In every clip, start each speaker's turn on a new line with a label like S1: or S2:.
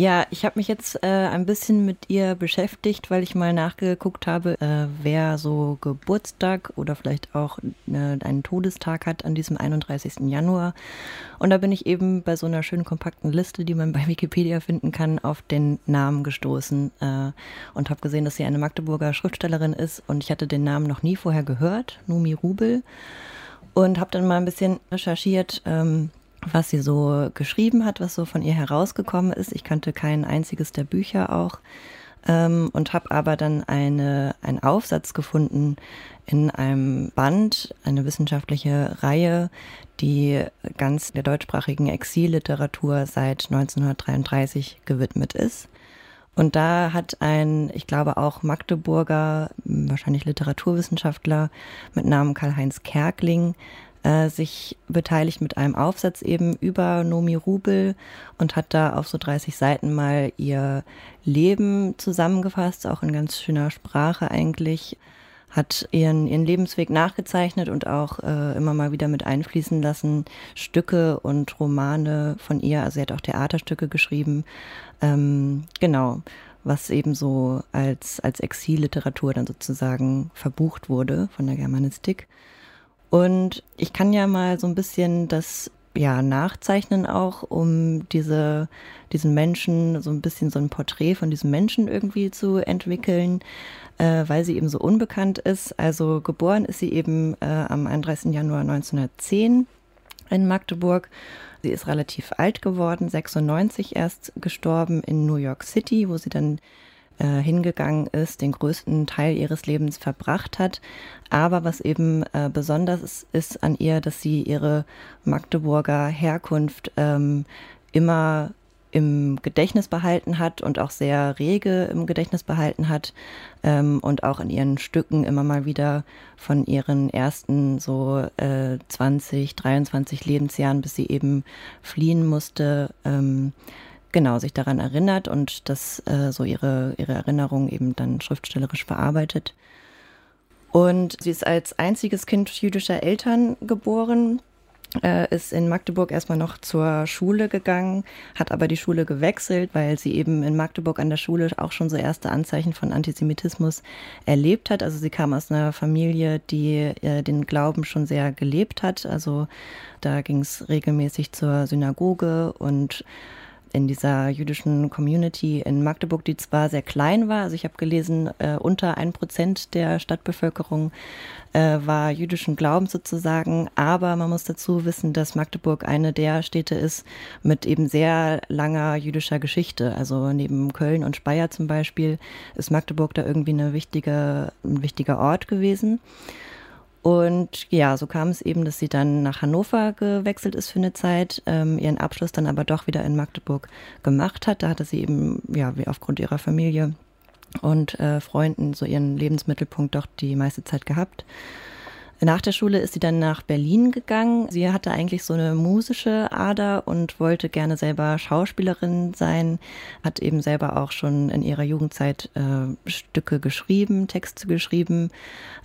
S1: Ja, ich habe mich jetzt äh, ein bisschen mit ihr beschäftigt, weil ich mal nachgeguckt habe, äh, wer so Geburtstag oder vielleicht auch äh, einen Todestag hat an diesem 31. Januar. Und da bin ich eben bei so einer schönen kompakten Liste, die man bei Wikipedia finden kann, auf den Namen gestoßen äh, und habe gesehen, dass sie eine Magdeburger Schriftstellerin ist. Und ich hatte den Namen noch nie vorher gehört, Numi Rubel. Und habe dann mal ein bisschen recherchiert. Ähm, was sie so geschrieben hat, was so von ihr herausgekommen ist. Ich kannte kein einziges der Bücher auch ähm, und habe aber dann eine, einen Aufsatz gefunden in einem Band, eine wissenschaftliche Reihe, die ganz der deutschsprachigen Exilliteratur seit 1933 gewidmet ist. Und da hat ein, ich glaube auch Magdeburger, wahrscheinlich Literaturwissenschaftler mit Namen Karl-Heinz Kerkling, äh, sich beteiligt mit einem Aufsatz eben über Nomi Rubel und hat da auf so 30 Seiten mal ihr Leben zusammengefasst, auch in ganz schöner Sprache eigentlich hat ihren, ihren Lebensweg nachgezeichnet und auch äh, immer mal wieder mit einfließen lassen, Stücke und Romane von ihr. Also sie hat auch Theaterstücke geschrieben. Ähm, genau, was eben so als, als Exilliteratur dann sozusagen verbucht wurde von der Germanistik. Und ich kann ja mal so ein bisschen das ja, nachzeichnen auch, um diese, diesen Menschen, so ein bisschen so ein Porträt von diesem Menschen irgendwie zu entwickeln, äh, weil sie eben so unbekannt ist. Also geboren ist sie eben äh, am 31. Januar 1910 in Magdeburg. Sie ist relativ alt geworden, 96 erst gestorben in New York City, wo sie dann äh, hingegangen ist, den größten Teil ihres Lebens verbracht hat. Aber was eben äh, besonders ist, ist, an ihr, dass sie ihre Magdeburger Herkunft ähm, immer im Gedächtnis behalten hat und auch sehr rege im Gedächtnis behalten hat ähm, und auch in ihren Stücken immer mal wieder von ihren ersten so äh, 20, 23 Lebensjahren, bis sie eben fliehen musste, ähm, genau sich daran erinnert und das äh, so ihre, ihre Erinnerung eben dann schriftstellerisch verarbeitet. Und sie ist als einziges Kind jüdischer Eltern geboren, äh, ist in Magdeburg erstmal noch zur Schule gegangen, hat aber die Schule gewechselt, weil sie eben in Magdeburg an der Schule auch schon so erste Anzeichen von Antisemitismus erlebt hat. Also sie kam aus einer Familie, die äh, den Glauben schon sehr gelebt hat. Also da ging es regelmäßig zur Synagoge und in dieser jüdischen Community in Magdeburg, die zwar sehr klein war, also ich habe gelesen, äh, unter ein Prozent der Stadtbevölkerung äh, war jüdischen Glaubens sozusagen, aber man muss dazu wissen, dass Magdeburg eine der Städte ist mit eben sehr langer jüdischer Geschichte. Also neben Köln und Speyer zum Beispiel ist Magdeburg da irgendwie eine wichtige, ein wichtiger Ort gewesen. Und ja, so kam es eben, dass sie dann nach Hannover gewechselt ist für eine Zeit, ähm, ihren Abschluss dann aber doch wieder in Magdeburg gemacht hat. Da hatte sie eben, ja, wie aufgrund ihrer Familie und äh, Freunden so ihren Lebensmittelpunkt doch die meiste Zeit gehabt. Nach der Schule ist sie dann nach Berlin gegangen. Sie hatte eigentlich so eine musische Ader und wollte gerne selber Schauspielerin sein, hat eben selber auch schon in ihrer Jugendzeit äh, Stücke geschrieben, Texte geschrieben,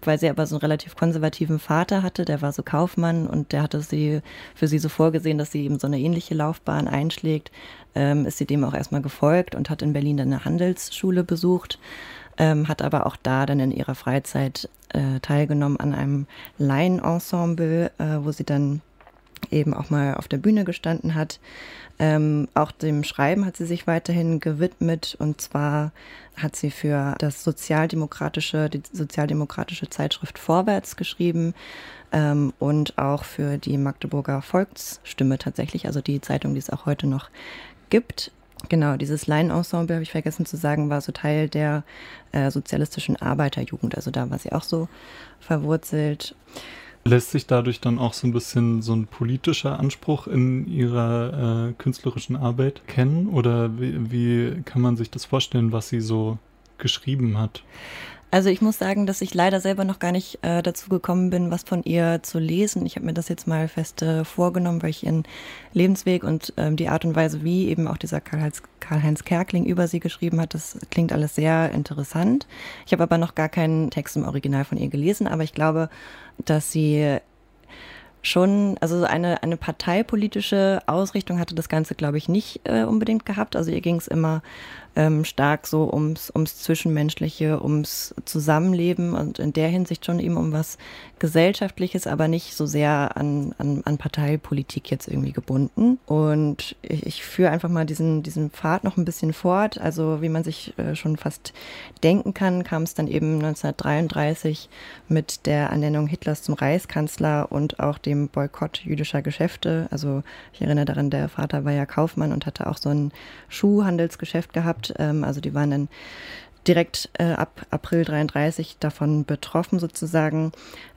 S1: weil sie aber so einen relativ konservativen Vater hatte, der war so Kaufmann und der hatte sie für sie so vorgesehen, dass sie eben so eine ähnliche Laufbahn einschlägt, ähm, ist sie dem auch erstmal gefolgt und hat in Berlin dann eine Handelsschule besucht ähm, hat aber auch da dann in ihrer Freizeit äh, teilgenommen an einem Laienensemble, äh, wo sie dann eben auch mal auf der Bühne gestanden hat. Ähm, auch dem Schreiben hat sie sich weiterhin gewidmet und zwar hat sie für das sozialdemokratische, die sozialdemokratische Zeitschrift Vorwärts geschrieben ähm, und auch für die Magdeburger Volksstimme tatsächlich, also die Zeitung, die es auch heute noch gibt. Genau, dieses Laienensemble, habe ich vergessen zu sagen, war so Teil der äh, sozialistischen Arbeiterjugend. Also da war sie auch so verwurzelt.
S2: Lässt sich dadurch dann auch so ein bisschen so ein politischer Anspruch in ihrer äh, künstlerischen Arbeit kennen? Oder wie, wie kann man sich das vorstellen, was sie so geschrieben hat?
S1: Also ich muss sagen, dass ich leider selber noch gar nicht äh, dazu gekommen bin, was von ihr zu lesen. Ich habe mir das jetzt mal fest äh, vorgenommen, weil ich ihren Lebensweg und ähm, die Art und Weise, wie eben auch dieser Karl-Heinz Karl Kerkling über sie geschrieben hat, das klingt alles sehr interessant. Ich habe aber noch gar keinen Text im Original von ihr gelesen, aber ich glaube, dass sie schon, also eine, eine parteipolitische Ausrichtung hatte das Ganze, glaube ich, nicht äh, unbedingt gehabt. Also ihr ging es immer ähm, stark so ums, ums Zwischenmenschliche, ums Zusammenleben und in der Hinsicht schon eben um was Gesellschaftliches, aber nicht so sehr an, an, an Parteipolitik jetzt irgendwie gebunden. Und ich, ich führe einfach mal diesen, diesen Pfad noch ein bisschen fort. Also wie man sich äh, schon fast denken kann, kam es dann eben 1933 mit der Ernennung Hitlers zum Reichskanzler und auch dem Boykott jüdischer Geschäfte. Also ich erinnere daran, der Vater war ja Kaufmann und hatte auch so ein Schuhhandelsgeschäft gehabt. Ähm, also die waren dann direkt äh, ab April 33 davon betroffen sozusagen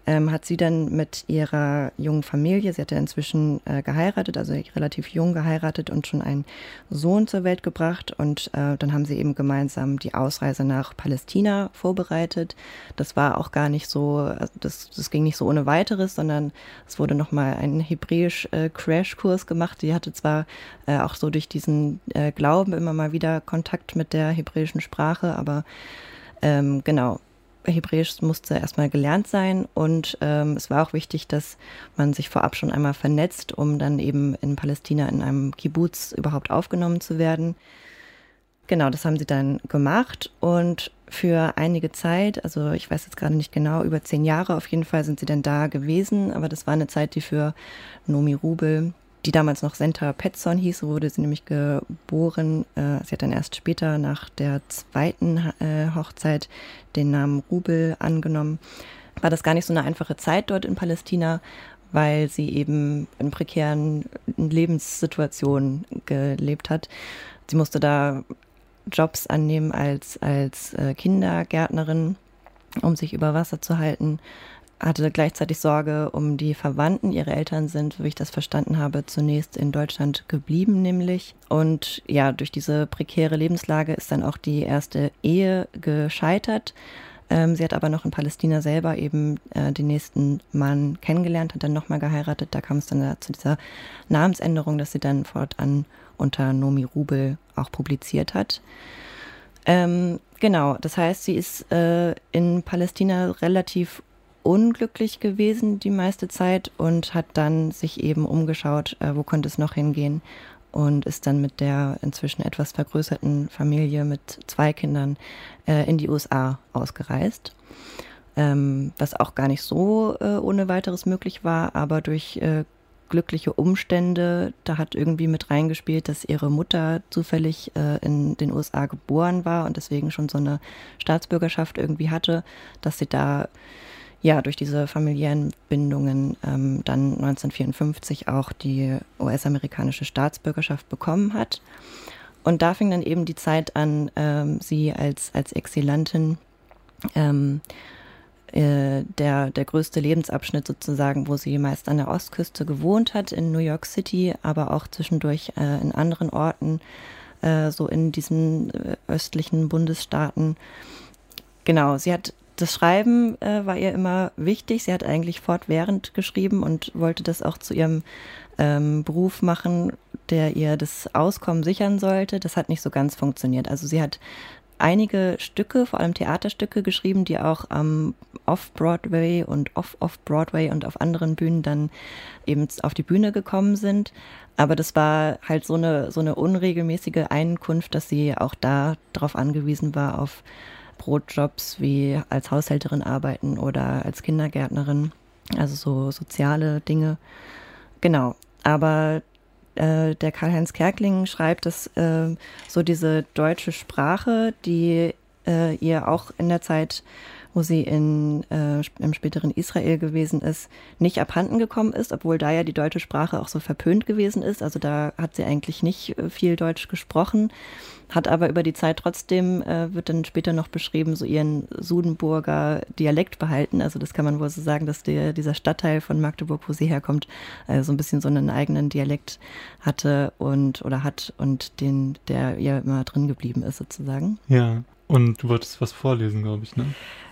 S1: ähm, hat sie dann mit ihrer jungen Familie, sie hatte inzwischen äh, geheiratet, also relativ jung geheiratet und schon einen Sohn zur Welt gebracht. Und äh, dann haben sie eben gemeinsam die Ausreise nach Palästina vorbereitet. Das war auch gar nicht so, also das, das ging nicht so ohne weiteres, sondern es wurde nochmal ein Hebräisch-Crashkurs äh, gemacht. Sie hatte zwar äh, auch so durch diesen äh, Glauben immer mal wieder Kontakt mit der hebräischen Sprache, aber ähm, genau, Hebräisch musste erstmal gelernt sein und ähm, es war auch wichtig, dass man sich vorab schon einmal vernetzt, um dann eben in Palästina in einem Kibbutz überhaupt aufgenommen zu werden. Genau, das haben sie dann gemacht und für einige Zeit, also ich weiß jetzt gerade nicht genau, über zehn Jahre auf jeden Fall sind sie dann da gewesen, aber das war eine Zeit, die für Nomi Rubel die damals noch Senta Petson hieß, wurde sie nämlich geboren. Äh, sie hat dann erst später nach der zweiten äh, Hochzeit den Namen Rubel angenommen. War das gar nicht so eine einfache Zeit dort in Palästina, weil sie eben in prekären Lebenssituationen gelebt hat. Sie musste da Jobs annehmen als, als äh, Kindergärtnerin, um sich über Wasser zu halten hatte gleichzeitig Sorge um die Verwandten. Ihre Eltern sind, wie ich das verstanden habe, zunächst in Deutschland geblieben, nämlich. Und ja, durch diese prekäre Lebenslage ist dann auch die erste Ehe gescheitert. Ähm, sie hat aber noch in Palästina selber eben äh, den nächsten Mann kennengelernt, hat dann nochmal geheiratet. Da kam es dann zu dieser Namensänderung, dass sie dann fortan unter Nomi Rubel auch publiziert hat. Ähm, genau, das heißt, sie ist äh, in Palästina relativ unglücklich gewesen die meiste Zeit und hat dann sich eben umgeschaut, äh, wo könnte es noch hingehen und ist dann mit der inzwischen etwas vergrößerten Familie mit zwei Kindern äh, in die USA ausgereist. Ähm, was auch gar nicht so äh, ohne weiteres möglich war, aber durch äh, glückliche Umstände, da hat irgendwie mit reingespielt, dass ihre Mutter zufällig äh, in den USA geboren war und deswegen schon so eine Staatsbürgerschaft irgendwie hatte, dass sie da ja, durch diese familiären Bindungen ähm, dann 1954 auch die US-amerikanische Staatsbürgerschaft bekommen hat. Und da fing dann eben die Zeit an, ähm, sie als, als Exilantin, ähm, äh, der, der größte Lebensabschnitt sozusagen, wo sie meist an der Ostküste gewohnt hat, in New York City, aber auch zwischendurch äh, in anderen Orten, äh, so in diesen äh, östlichen Bundesstaaten. Genau, sie hat das Schreiben äh, war ihr immer wichtig. Sie hat eigentlich fortwährend geschrieben und wollte das auch zu ihrem ähm, Beruf machen, der ihr das Auskommen sichern sollte. Das hat nicht so ganz funktioniert. Also sie hat einige Stücke, vor allem Theaterstücke geschrieben, die auch am Off-Broadway und Off-Off-Broadway und auf anderen Bühnen dann eben auf die Bühne gekommen sind. Aber das war halt so eine, so eine unregelmäßige Einkunft, dass sie auch da darauf angewiesen war, auf Brotjobs wie als Haushälterin arbeiten oder als Kindergärtnerin, also so soziale Dinge. Genau, aber äh, der Karl-Heinz Kerkling schreibt, dass äh, so diese deutsche Sprache, die äh, ihr auch in der Zeit wo sie in, äh, im späteren Israel gewesen ist, nicht abhanden gekommen ist, obwohl da ja die deutsche Sprache auch so verpönt gewesen ist. Also da hat sie eigentlich nicht äh, viel Deutsch gesprochen, hat aber über die Zeit trotzdem, äh, wird dann später noch beschrieben, so ihren Sudenburger Dialekt behalten. Also das kann man wohl so sagen, dass der, dieser Stadtteil von Magdeburg, wo sie herkommt, äh, so ein bisschen so einen eigenen Dialekt hatte und oder hat und den, der ihr immer drin geblieben ist sozusagen.
S2: Ja, und du wolltest was vorlesen, glaube ich, ne?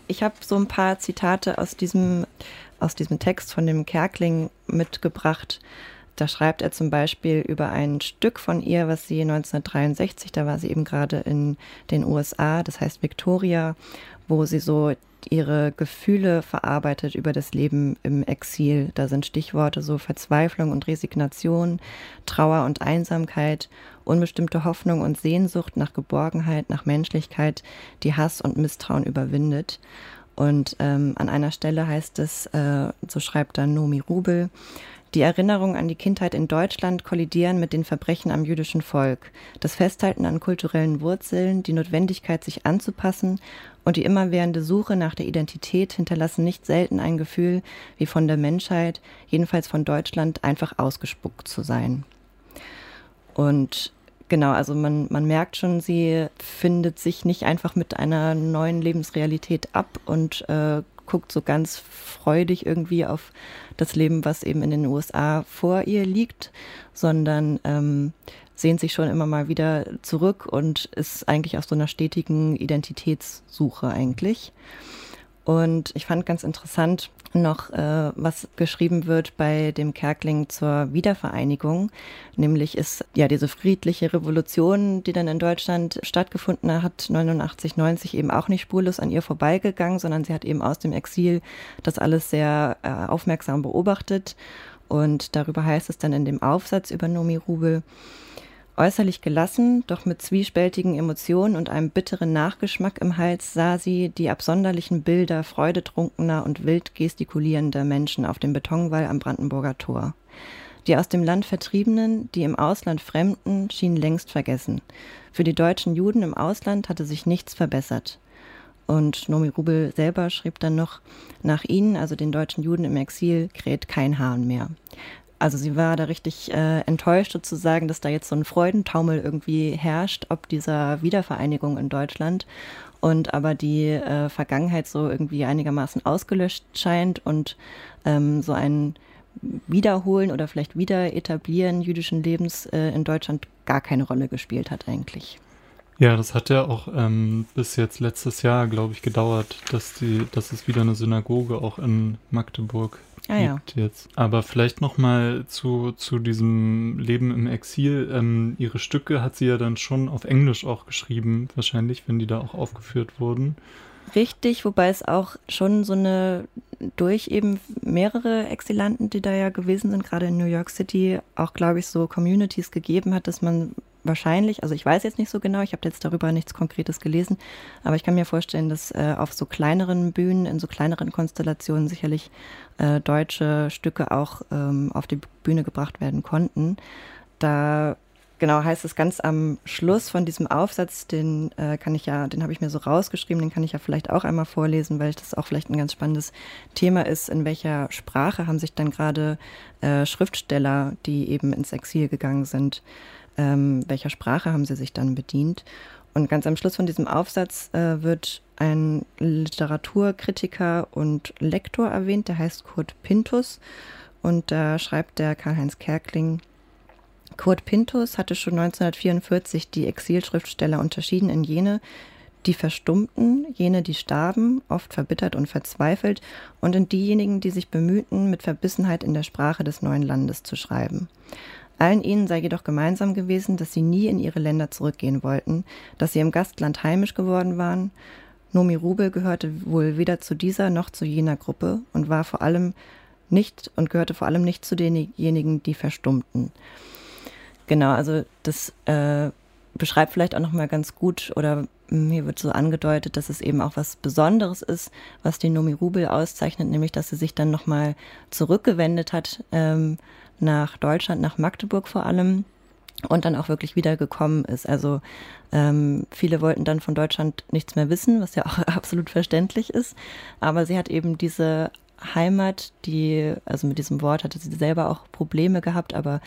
S1: Ich habe so ein paar Zitate aus diesem, aus diesem Text von dem Kerkling mitgebracht. Da schreibt er zum Beispiel über ein Stück von ihr, was sie 1963, da war sie eben gerade in den USA, das heißt Victoria, wo sie so ihre Gefühle verarbeitet über das Leben im Exil. Da sind Stichworte so Verzweiflung und Resignation, Trauer und Einsamkeit, unbestimmte Hoffnung und Sehnsucht nach Geborgenheit, nach Menschlichkeit, die Hass und Misstrauen überwindet. Und ähm, an einer Stelle heißt es, äh, so schreibt dann Nomi Rubel, die Erinnerungen an die Kindheit in Deutschland kollidieren mit den Verbrechen am jüdischen Volk. Das Festhalten an kulturellen Wurzeln, die Notwendigkeit, sich anzupassen und die immerwährende Suche nach der Identität hinterlassen nicht selten ein Gefühl, wie von der Menschheit, jedenfalls von Deutschland, einfach ausgespuckt zu sein. Und genau, also man, man merkt schon, sie findet sich nicht einfach mit einer neuen Lebensrealität ab und äh, guckt so ganz freudig irgendwie auf das Leben, was eben in den USA vor ihr liegt, sondern ähm, sehnt sich schon immer mal wieder zurück und ist eigentlich auf so einer stetigen Identitätssuche eigentlich. Und ich fand ganz interessant noch, äh, was geschrieben wird bei dem Kerkling zur Wiedervereinigung. Nämlich ist ja diese friedliche Revolution, die dann in Deutschland stattgefunden hat, 89, 90 eben auch nicht spurlos an ihr vorbeigegangen, sondern sie hat eben aus dem Exil das alles sehr äh, aufmerksam beobachtet. Und darüber heißt es dann in dem Aufsatz über Nomi Rubel, Äußerlich gelassen, doch mit zwiespältigen Emotionen und einem bitteren Nachgeschmack im Hals sah sie die absonderlichen Bilder freudetrunkener und wild gestikulierender Menschen auf dem Betonwall am Brandenburger Tor. Die aus dem Land Vertriebenen, die im Ausland Fremden, schienen längst vergessen. Für die deutschen Juden im Ausland hatte sich nichts verbessert. Und Nomi Rubel selber schrieb dann noch, nach ihnen, also den deutschen Juden im Exil, kräht kein Hahn mehr also sie war da richtig äh, enttäuscht sozusagen, dass da jetzt so ein Freudentaumel irgendwie herrscht, ob dieser Wiedervereinigung in Deutschland und aber die äh, Vergangenheit so irgendwie einigermaßen ausgelöscht scheint und ähm, so ein Wiederholen oder vielleicht wieder etablieren jüdischen Lebens äh, in Deutschland gar keine Rolle gespielt hat eigentlich.
S2: Ja, das hat ja auch ähm, bis jetzt letztes Jahr, glaube ich, gedauert, dass die, dass es wieder eine Synagoge auch in Magdeburg ah, ja. jetzt. Aber vielleicht noch mal zu, zu diesem Leben im Exil. Ähm, ihre Stücke hat sie ja dann schon auf Englisch auch geschrieben, wahrscheinlich, wenn die da auch aufgeführt wurden.
S1: Richtig, wobei es auch schon so eine durch eben mehrere Exilanten, die da ja gewesen sind, gerade in New York City, auch, glaube ich, so Communities gegeben hat, dass man wahrscheinlich, also ich weiß jetzt nicht so genau, ich habe jetzt darüber nichts Konkretes gelesen, aber ich kann mir vorstellen, dass äh, auf so kleineren Bühnen, in so kleineren Konstellationen sicherlich äh, deutsche Stücke auch ähm, auf die Bühne gebracht werden konnten. Da genau heißt es ganz am Schluss von diesem Aufsatz, den äh, kann ich ja, den habe ich mir so rausgeschrieben, den kann ich ja vielleicht auch einmal vorlesen, weil das auch vielleicht ein ganz spannendes Thema ist, in welcher Sprache haben sich dann gerade äh, Schriftsteller, die eben ins Exil gegangen sind, ähm, welcher Sprache haben sie sich dann bedient. Und ganz am Schluss von diesem Aufsatz äh, wird ein Literaturkritiker und Lektor erwähnt, der heißt Kurt Pintus. Und da schreibt der Karl-Heinz Kerkling, Kurt Pintus hatte schon 1944 die Exilschriftsteller unterschieden in jene, die verstummten, jene, die starben, oft verbittert und verzweifelt, und in diejenigen, die sich bemühten, mit Verbissenheit in der Sprache des neuen Landes zu schreiben. Allen ihnen sei jedoch gemeinsam gewesen, dass sie nie in ihre Länder zurückgehen wollten, dass sie im Gastland heimisch geworden waren. Nomi Rubel gehörte wohl weder zu dieser noch zu jener Gruppe und war vor allem nicht und gehörte vor allem nicht zu denjenigen, die verstummten. Genau, also das äh, beschreibt vielleicht auch nochmal ganz gut oder hier wird so angedeutet, dass es eben auch was Besonderes ist, was die Nomi Rubel auszeichnet, nämlich dass sie sich dann nochmal zurückgewendet hat ähm, nach Deutschland, nach Magdeburg vor allem und dann auch wirklich wieder gekommen ist. Also ähm, viele wollten dann von Deutschland nichts mehr wissen, was ja auch absolut verständlich ist. Aber sie hat eben diese Heimat, die, also mit diesem Wort hatte sie selber auch Probleme gehabt, aber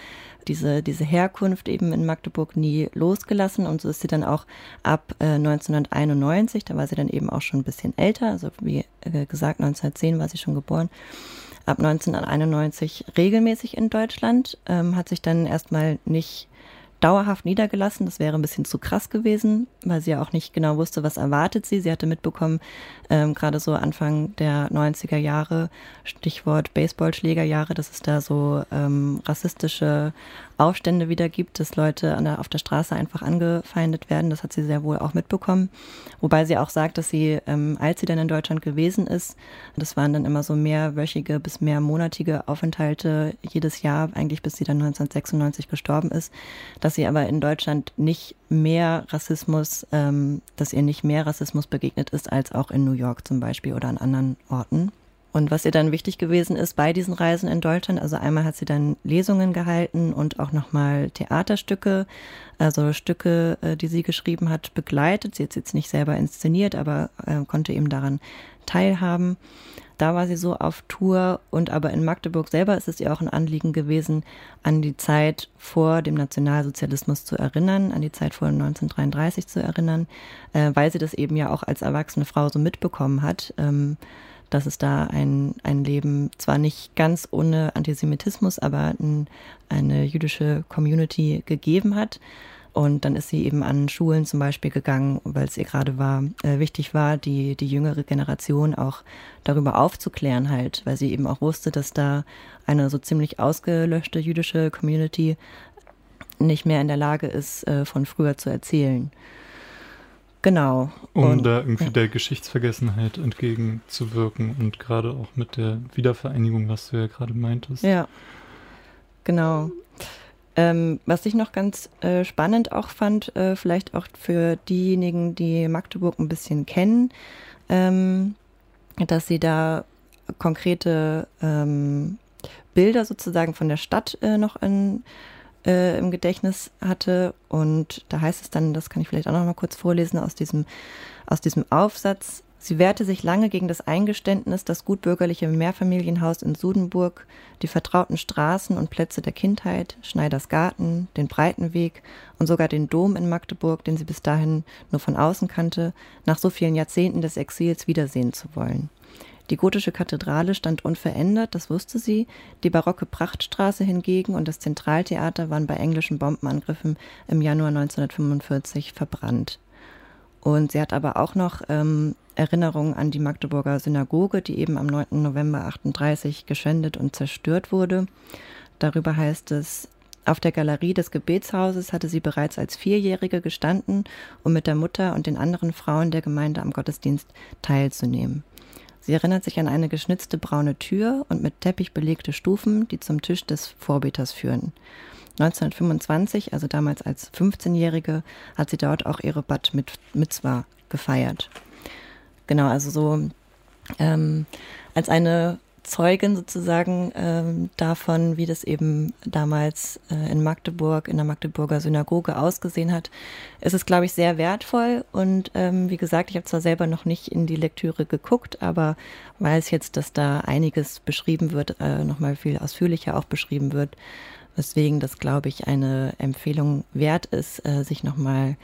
S1: diese, diese Herkunft eben in Magdeburg nie losgelassen. Und so ist sie dann auch ab äh, 1991, da war sie dann eben auch schon ein bisschen älter, also wie äh, gesagt, 1910 war sie schon geboren, ab 1991 regelmäßig in Deutschland, ähm, hat sich dann erstmal nicht dauerhaft niedergelassen. Das wäre ein bisschen zu krass gewesen, weil sie ja auch nicht genau wusste, was erwartet sie. Sie hatte mitbekommen, ähm, gerade so Anfang der 90er Jahre, Stichwort Baseballschlägerjahre, dass es da so ähm, rassistische Aufstände wieder gibt, dass Leute der, auf der Straße einfach angefeindet werden. Das hat sie sehr wohl auch mitbekommen. Wobei sie auch sagt, dass sie, ähm, als sie dann in Deutschland gewesen ist, das waren dann immer so mehrwöchige bis mehrmonatige Aufenthalte jedes Jahr, eigentlich bis sie dann 1996 gestorben ist, dass sie aber in Deutschland nicht mehr Rassismus, ähm, dass ihr nicht mehr Rassismus begegnet ist als auch in New York zum Beispiel oder an anderen Orten. Und was ihr dann wichtig gewesen ist bei diesen Reisen in Deutschland, also einmal hat sie dann Lesungen gehalten und auch nochmal Theaterstücke, also Stücke, äh, die sie geschrieben hat, begleitet. Sie hat jetzt nicht selber inszeniert, aber äh, konnte eben daran teilhaben. Da war sie so auf Tour und aber in Magdeburg selber ist es ihr auch ein Anliegen gewesen, an die Zeit vor dem Nationalsozialismus zu erinnern, an die Zeit vor 1933 zu erinnern, äh, weil sie das eben ja auch als erwachsene Frau so mitbekommen hat. Ähm, dass es da ein, ein Leben, zwar nicht ganz ohne Antisemitismus, aber ein, eine jüdische Community gegeben hat. Und dann ist sie eben an Schulen zum Beispiel gegangen, weil es ihr gerade war, äh, wichtig war, die, die jüngere Generation auch darüber aufzuklären halt, weil sie eben auch wusste, dass da eine so ziemlich ausgelöschte jüdische Community nicht mehr in der Lage ist, äh, von früher zu erzählen. Genau.
S2: Um und, da irgendwie ja. der Geschichtsvergessenheit entgegenzuwirken und gerade auch mit der Wiedervereinigung, was du ja gerade meintest.
S1: Ja, genau. Ähm, was ich noch ganz äh, spannend auch fand, äh, vielleicht auch für diejenigen, die Magdeburg ein bisschen kennen, ähm, dass sie da konkrete ähm, Bilder sozusagen von der Stadt äh, noch in äh, im Gedächtnis hatte. Und da heißt es dann, das kann ich vielleicht auch noch mal kurz vorlesen aus diesem, aus diesem Aufsatz. Sie wehrte sich lange gegen das Eingeständnis, das gutbürgerliche Mehrfamilienhaus in Sudenburg, die vertrauten Straßen und Plätze der Kindheit, Schneiders Garten, den Breitenweg und sogar den Dom in Magdeburg, den sie bis dahin nur von außen kannte, nach so vielen Jahrzehnten des Exils wiedersehen zu wollen. Die gotische Kathedrale stand unverändert, das wusste sie. Die barocke Prachtstraße hingegen und das Zentraltheater waren bei englischen Bombenangriffen im Januar 1945 verbrannt. Und sie hat aber auch noch ähm, Erinnerungen an die Magdeburger Synagoge, die eben am 9. November 38 geschändet und zerstört wurde. Darüber heißt es, auf der Galerie des Gebetshauses hatte sie bereits als Vierjährige gestanden, um mit der Mutter und den anderen Frauen der Gemeinde am Gottesdienst teilzunehmen. Sie erinnert sich an eine geschnitzte braune Tür und mit Teppich belegte Stufen, die zum Tisch des Vorbeters führen. 1925, also damals als 15-Jährige, hat sie dort auch ihre Bat Mitzwa gefeiert. Genau, also so ähm, als eine Zeugin sozusagen ähm, davon, wie das eben damals äh, in Magdeburg, in der Magdeburger Synagoge ausgesehen hat, ist es, glaube ich, sehr wertvoll. Und ähm, wie gesagt, ich habe zwar selber noch nicht in die Lektüre geguckt, aber weiß jetzt, dass da einiges beschrieben wird, äh, nochmal viel ausführlicher auch beschrieben wird, weswegen das, glaube ich, eine Empfehlung wert ist, äh, sich nochmal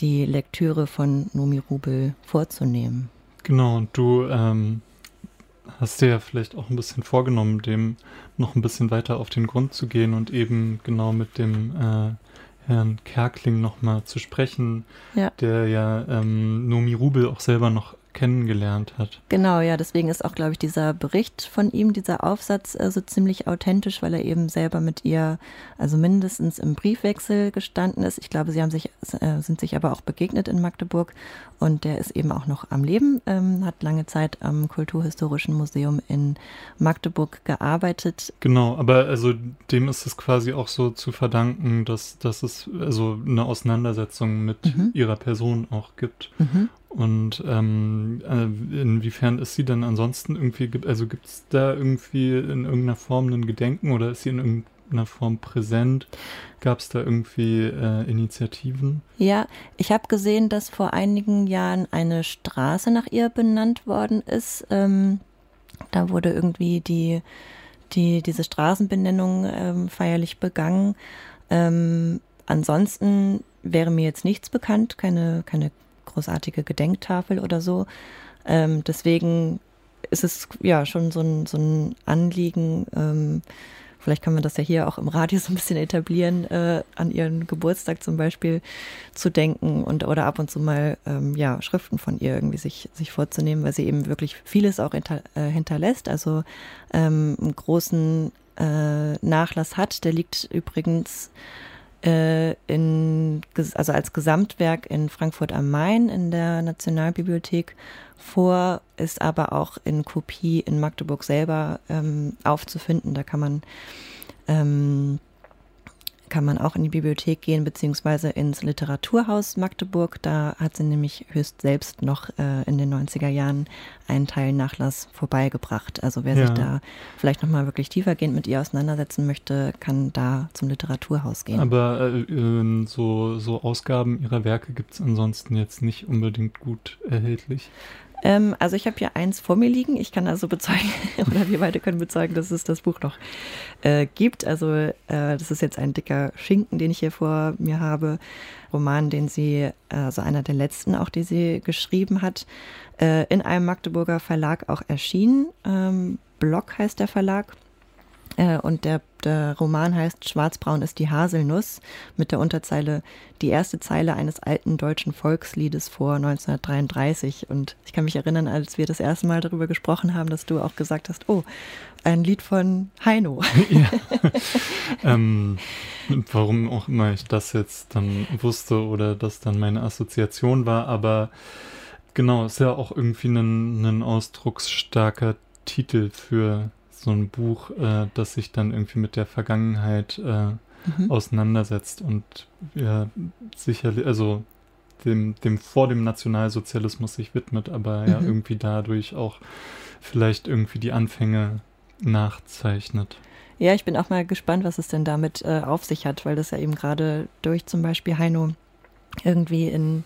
S1: die Lektüre von Nomi Rubel vorzunehmen.
S2: Genau, und du ähm hast dir ja vielleicht auch ein bisschen vorgenommen, dem noch ein bisschen weiter auf den Grund zu gehen und eben genau mit dem äh, Herrn Kerkling nochmal zu sprechen, ja. der ja ähm, Nomi Rubel auch selber noch kennengelernt hat.
S1: Genau, ja, deswegen ist auch, glaube ich, dieser Bericht von ihm, dieser Aufsatz äh, so ziemlich authentisch, weil er eben selber mit ihr, also mindestens im Briefwechsel gestanden ist. Ich glaube, sie haben sich, äh, sind sich aber auch begegnet in Magdeburg und der ist eben auch noch am Leben, ähm, hat lange Zeit am Kulturhistorischen Museum in Magdeburg gearbeitet.
S2: Genau, aber also dem ist es quasi auch so zu verdanken, dass, dass es also eine Auseinandersetzung mit mhm. ihrer Person auch gibt. Mhm. Und ähm, äh, inwiefern ist sie denn ansonsten irgendwie, also gibt es da irgendwie in irgendeiner Form ein Gedenken oder ist sie in irgendeiner Form präsent? Gab es da irgendwie äh, Initiativen?
S1: Ja, ich habe gesehen, dass vor einigen Jahren eine Straße nach ihr benannt worden ist. Ähm, da wurde irgendwie die, die, diese Straßenbenennung ähm, feierlich begangen. Ähm, ansonsten wäre mir jetzt nichts bekannt, keine, keine großartige Gedenktafel oder so. Ähm, deswegen ist es ja schon so ein, so ein Anliegen, ähm, vielleicht kann man das ja hier auch im Radio so ein bisschen etablieren, äh, an ihren Geburtstag zum Beispiel zu denken und oder ab und zu mal ähm, ja, Schriften von ihr irgendwie sich, sich vorzunehmen, weil sie eben wirklich vieles auch hinter, äh, hinterlässt. Also ähm, einen großen äh, Nachlass hat. Der liegt übrigens äh, in, also als Gesamtwerk in Frankfurt am Main in der Nationalbibliothek vor, ist aber auch in Kopie in Magdeburg selber ähm, aufzufinden. Da kann man ähm, kann man auch in die Bibliothek gehen, beziehungsweise ins Literaturhaus Magdeburg. Da hat sie nämlich höchst selbst noch äh, in den 90er Jahren einen Teil Nachlass vorbeigebracht. Also wer ja. sich da vielleicht nochmal wirklich tiefergehend mit ihr auseinandersetzen möchte, kann da zum Literaturhaus gehen.
S2: Aber äh, ähm, so, so Ausgaben ihrer Werke gibt es ansonsten jetzt nicht unbedingt gut erhältlich.
S1: Ähm, also ich habe hier eins vor mir liegen. Ich kann also bezeugen, oder wir beide können bezeugen, dass es das Buch noch äh, gibt. Also äh, das ist jetzt ein dicker Schinken, den ich hier vor mir habe. Roman, den sie, also einer der letzten auch, die sie geschrieben hat, äh, in einem Magdeburger Verlag auch erschienen. Ähm, Block heißt der Verlag. Äh, und der, der, Roman heißt Schwarzbraun ist die Haselnuss mit der Unterzeile Die erste Zeile eines alten deutschen Volksliedes vor 1933. Und ich kann mich erinnern, als wir das erste Mal darüber gesprochen haben, dass du auch gesagt hast, oh, ein Lied von Heino. Ja.
S2: ähm, warum auch immer ich das jetzt dann wusste oder das dann meine Assoziation war, aber genau, ist ja auch irgendwie ein, ein ausdrucksstarker Titel für so ein Buch, äh, das sich dann irgendwie mit der Vergangenheit äh, mhm. auseinandersetzt und ja, sicherlich, also dem, dem vor dem Nationalsozialismus sich widmet, aber ja mhm. irgendwie dadurch auch vielleicht irgendwie die Anfänge nachzeichnet.
S1: Ja, ich bin auch mal gespannt, was es denn damit äh, auf sich hat, weil das ja eben gerade durch zum Beispiel Heino irgendwie in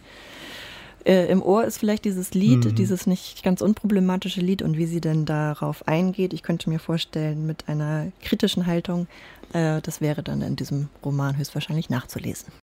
S1: äh, im Ohr ist vielleicht dieses Lied, mhm. dieses nicht ganz unproblematische Lied und wie sie denn darauf eingeht. Ich könnte mir vorstellen, mit einer kritischen Haltung, äh, das wäre dann in diesem Roman höchstwahrscheinlich nachzulesen.